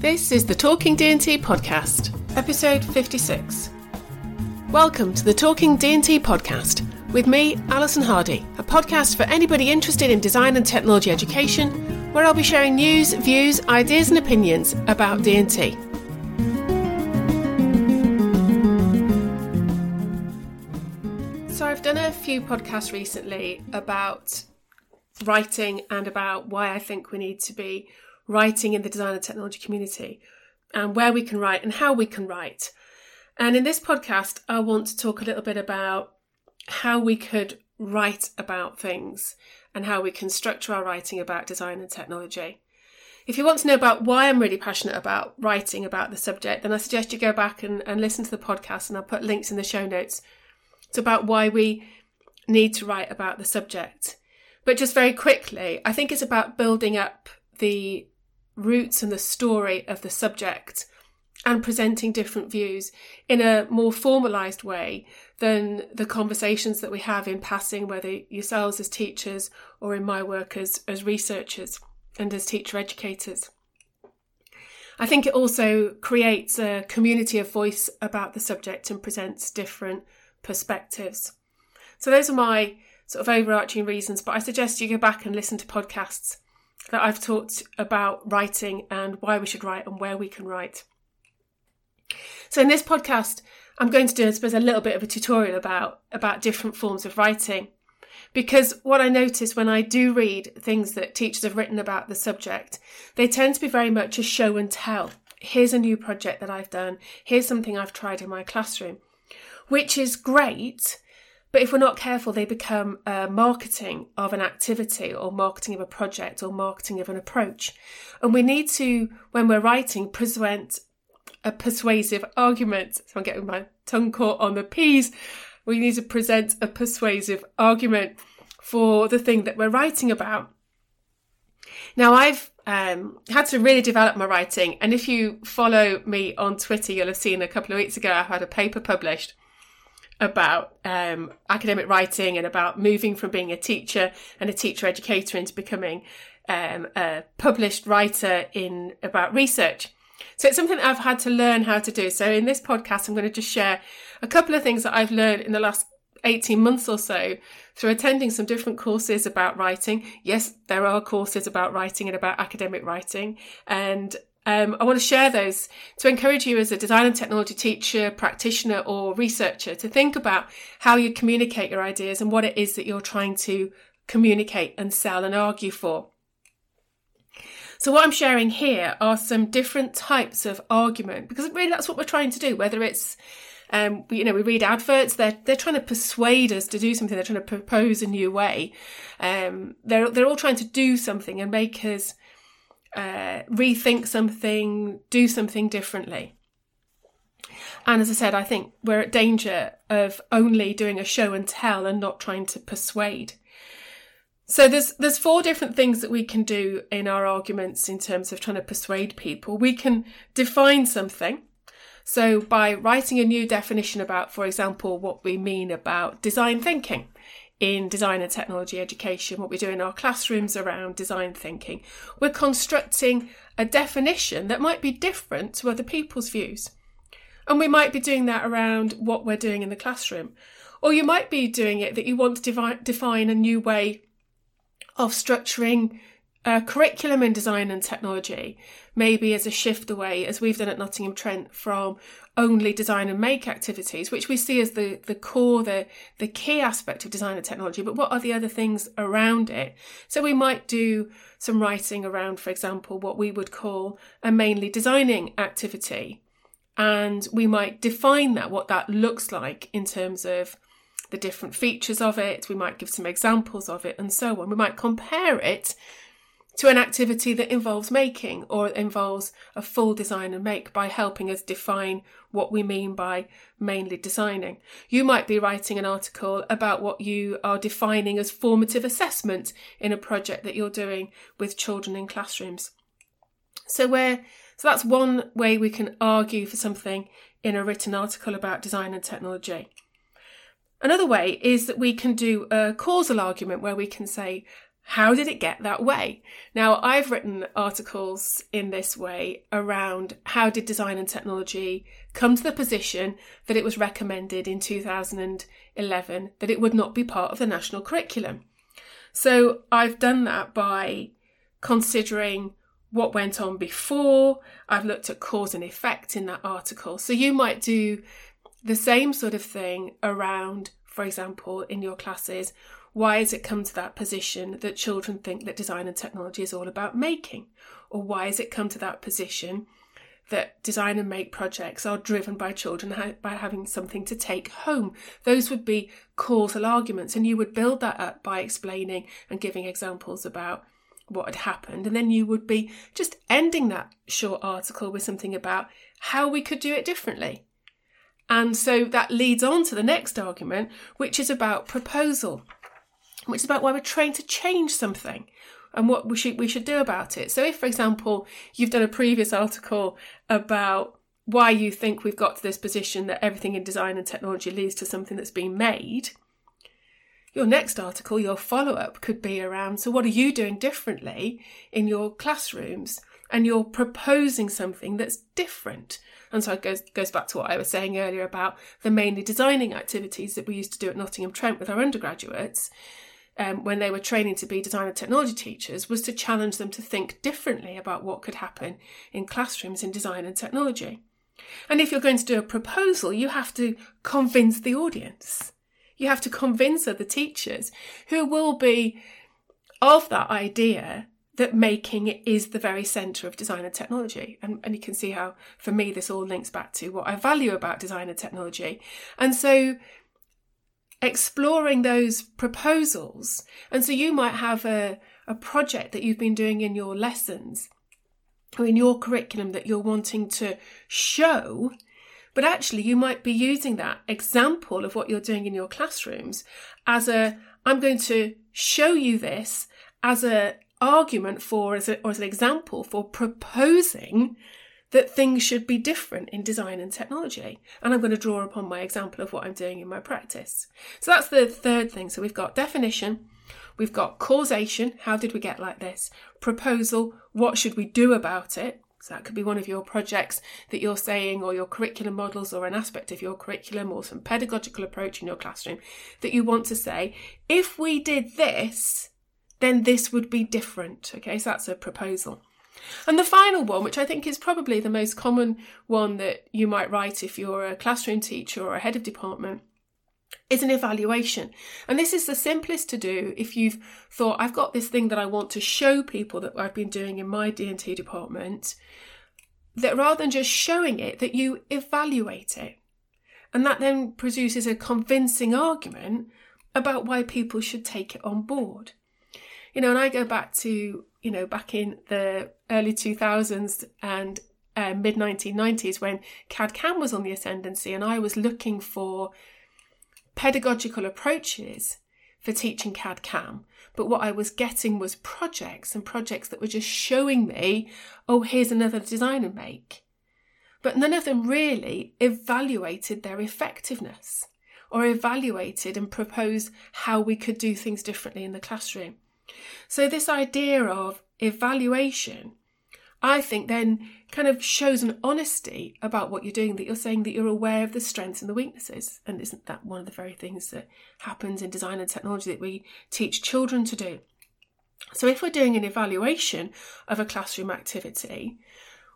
This is the Talking D&T podcast, episode 56. Welcome to the Talking D&T podcast with me, Alison Hardy, a podcast for anybody interested in design and technology education, where I'll be sharing news, views, ideas and opinions about D&T. So I've done a few podcasts recently about writing and about why I think we need to be writing in the design and technology community and where we can write and how we can write. And in this podcast, I want to talk a little bit about how we could write about things and how we can structure our writing about design and technology. If you want to know about why I'm really passionate about writing about the subject, then I suggest you go back and, and listen to the podcast, and I'll put links in the show notes. It's about why we need to write about the subject. But just very quickly, I think it's about building up the roots and the story of the subject and presenting different views in a more formalized way than the conversations that we have in passing, whether yourselves as teachers or in my work as, as researchers and as teacher educators. I think it also creates a community of voice about the subject and presents different perspectives. So, those are my sort of overarching reasons, but I suggest you go back and listen to podcasts that I've talked about writing and why we should write and where we can write. So in this podcast, I'm going to do, I suppose, a little bit of a tutorial about about different forms of writing. Because what I notice when I do read things that teachers have written about the subject, they tend to be very much a show and tell. Here's a new project that I've done. Here's something I've tried in my classroom, which is great. But if we're not careful, they become uh, marketing of an activity or marketing of a project or marketing of an approach. And we need to, when we're writing, present a persuasive argument. So I'm getting my tongue caught on the P's. We need to present a persuasive argument for the thing that we're writing about. Now, I've um, had to really develop my writing, and if you follow me on Twitter, you'll have seen a couple of weeks ago I had a paper published about um, academic writing and about moving from being a teacher and a teacher educator into becoming um, a published writer in about research. So it's something that I've had to learn how to do. So in this podcast, I'm going to just share a couple of things that I've learned in the last 18 months or so through attending some different courses about writing. Yes, there are courses about writing and about academic writing. And um, I want to share those to encourage you as a design and technology teacher, practitioner, or researcher to think about how you communicate your ideas and what it is that you're trying to communicate and sell and argue for. So what I'm sharing here are some different types of argument because really that's what we're trying to do. Whether it's um, you know, we read adverts. They're they're trying to persuade us to do something. They're trying to propose a new way. Um, they're they're all trying to do something and make us uh, rethink something, do something differently. And as I said, I think we're at danger of only doing a show and tell and not trying to persuade. So there's there's four different things that we can do in our arguments in terms of trying to persuade people. We can define something. So by writing a new definition about, for example, what we mean about design thinking in design and technology education, what we do in our classrooms around design thinking, we're constructing a definition that might be different to other people's views. And we might be doing that around what we're doing in the classroom. Or you might be doing it that you want to devi- define a new way of structuring a curriculum in design and technology, maybe as a shift away, as we've done at Nottingham Trent, from only design and make activities, which we see as the, the core, the, the key aspect of design and technology, but what are the other things around it? So we might do some writing around, for example, what we would call a mainly designing activity. And we might define that, what that looks like in terms of the different features of it. We might give some examples of it and so on. We might compare it to an activity that involves making or involves a full design and make by helping us define what we mean by mainly designing. You might be writing an article about what you are defining as formative assessment in a project that you're doing with children in classrooms. So where so that's one way we can argue for something in a written article about design and technology. Another way is that we can do a causal argument where we can say, how did it get that way? Now, I've written articles in this way around how did design and technology come to the position that it was recommended in 2011 that it would not be part of the national curriculum. So I've done that by considering what went on before. I've looked at cause and effect in that article. So you might do the same sort of thing around, for example, in your classes, why has it come to that position that children think that design and technology is all about making? Or why has it come to that position that design and make projects are driven by children by having something to take home? Those would be causal arguments, and you would build that up by explaining and giving examples about what had happened. And then you would be just ending that short article with something about how we could do it differently. And so that leads on to the next argument, which is about proposal which is about why we're trying to change something and what we should we should do about it. So if for example you've done a previous article about why you think we've got to this position that everything in design and technology leads to something that's being made, your next article, your follow up could be around so what are you doing differently in your classrooms? And you're proposing something that's different. And so it goes, goes back to what I was saying earlier about the mainly designing activities that we used to do at Nottingham Trent with our undergraduates um, when they were training to be design and technology teachers was to challenge them to think differently about what could happen in classrooms in design and technology. And if you're going to do a proposal, you have to convince the audience. You have to convince other teachers who will be of that idea that making is the very centre of design and technology. And, and you can see how, for me, this all links back to what I value about design and technology. And so exploring those proposals. And so you might have a, a project that you've been doing in your lessons or in your curriculum that you're wanting to show. But actually, you might be using that example of what you're doing in your classrooms as a, I'm going to show you this as a argument for, as a, or as an example for proposing that things should be different in design and technology. And I'm going to draw upon my example of what I'm doing in my practice. So that's the third thing. So we've got definition, we've got causation, how did we get like this? Proposal, what should we do about it? So that could be one of your projects that you're saying, or your curriculum models, or an aspect of your curriculum, or some pedagogical approach in your classroom that you want to say, if we did this, then this would be different. Okay, so that's a proposal. And the final one, which I think is probably the most common one that you might write if you're a classroom teacher or a head of department, is an evaluation. And this is the simplest to do if you've thought, I've got this thing that I want to show people that I've been doing in my D&T department, that rather than just showing it, that you evaluate it. And that then produces a convincing argument about why people should take it on board. You know, and I go back to you know, back in the early 2000s and uh, mid 1990s when CAD CAM was on the ascendancy, and I was looking for pedagogical approaches for teaching CAD CAM. But what I was getting was projects and projects that were just showing me, oh, here's another design and make. But none of them really evaluated their effectiveness or evaluated and proposed how we could do things differently in the classroom. So, this idea of evaluation, I think, then kind of shows an honesty about what you're doing, that you're saying that you're aware of the strengths and the weaknesses. And isn't that one of the very things that happens in design and technology that we teach children to do? So, if we're doing an evaluation of a classroom activity,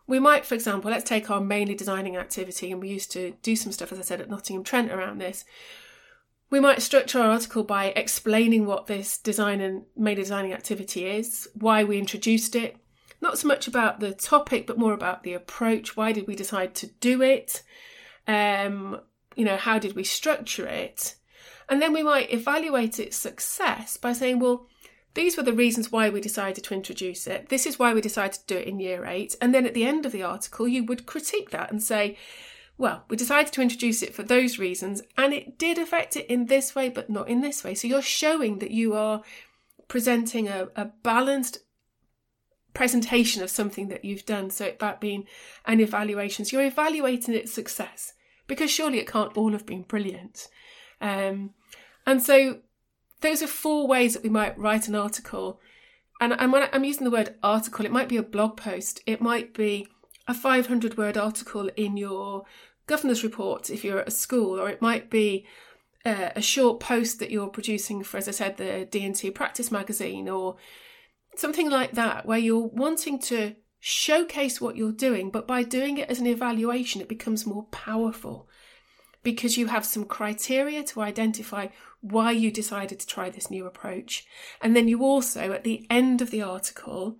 we might, for example, let's take our mainly designing activity, and we used to do some stuff, as I said, at Nottingham Trent around this. We might structure our article by explaining what this design and mainly designing activity is, why we introduced it, not so much about the topic, but more about the approach. Why did we decide to do it? Um, you know, how did we structure it? And then we might evaluate its success by saying, well, these were the reasons why we decided to introduce it. This is why we decided to do it in year eight. And then at the end of the article, you would critique that and say, well, we decided to introduce it for those reasons, and it did affect it in this way, but not in this way. So you're showing that you are presenting a, a balanced presentation of something that you've done. So about being an evaluation. So you're evaluating its success because surely it can't all have been brilliant. Um, and so those are four ways that we might write an article. And, and when I'm using the word article, it might be a blog post, it might be a 500 word article in your governor's report if you're at a school, or it might be uh, a short post that you're producing for, as I said, the D&T Practice magazine, or something like that, where you're wanting to showcase what you're doing, but by doing it as an evaluation, it becomes more powerful because you have some criteria to identify why you decided to try this new approach. And then you also, at the end of the article,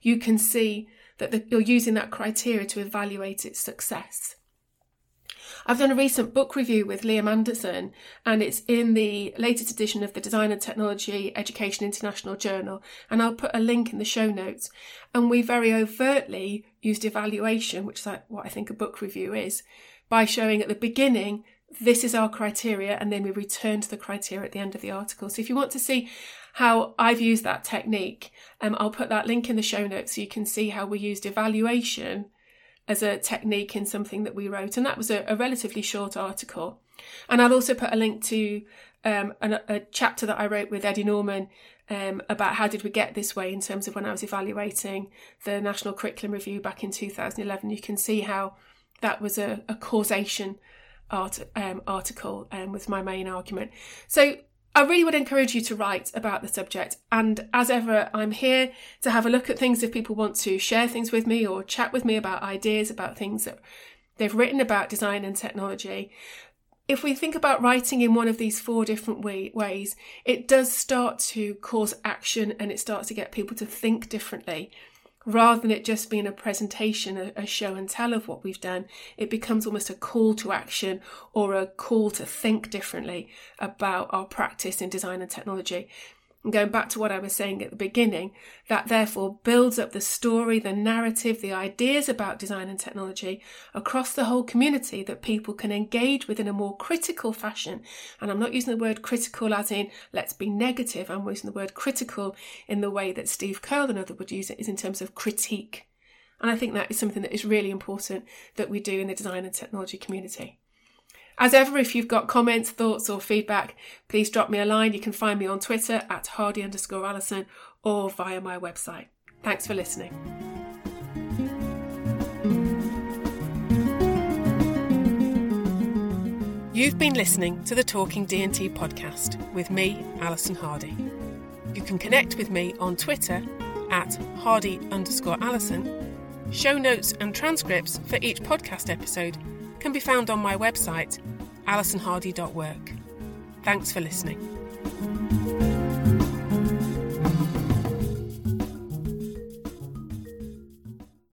you can see that the, you're using that criteria to evaluate its success. I've done a recent book review with Liam Anderson, and it's in the latest edition of the Design and Technology Education International Journal, and I'll put a link in the show notes. And we very overtly used evaluation, which is what I think a book review is, by showing at the beginning this is our criteria, and then we return to the criteria at the end of the article. So if you want to see how I've used that technique, um, I'll put that link in the show notes so you can see how we used evaluation as a technique in something that we wrote. And that was a, a relatively short article. And I'll also put a link to um, a, a, chapter that I wrote with Eddie Norman um, about how did we get this way in terms of when I was evaluating the National Curriculum Review back in 2011. You can see how that was a, a causation art, um, article um, was my main argument. So I really would encourage you to write about the subject. And as ever, I'm here to have a look at things if people want to share things with me or chat with me about ideas, about things that they've written about design and technology. If we think about writing in one of these four different way, ways, it does start to cause action and it starts to get people to think differently rather than it just being a presentation, a, a, show and tell of what we've done, it becomes almost a call to action or a call to think differently about our practice in design and technology. And going back to what I was saying at the beginning, that therefore builds up the story, the narrative, the ideas about design and technology across the whole community that people can engage with in a more critical fashion. And I'm not using the word critical as in let's be negative, I'm using the word critical in the way that Steve Keirl and others would use it, is in terms of critique. And I think that is something that is really important that we do in the design and technology community. As ever, if you've got comments, thoughts, or feedback, please drop me a line. You can find me on Twitter at hardy underscore Alison or via my website. Thanks for listening. You've been listening to the Talking D&T podcast with me, Alison Hardy. You can connect with me on Twitter at hardy underscore Alison. Show notes and transcripts for each podcast episode can be found on my website, alisonhardy.work. Thanks for listening.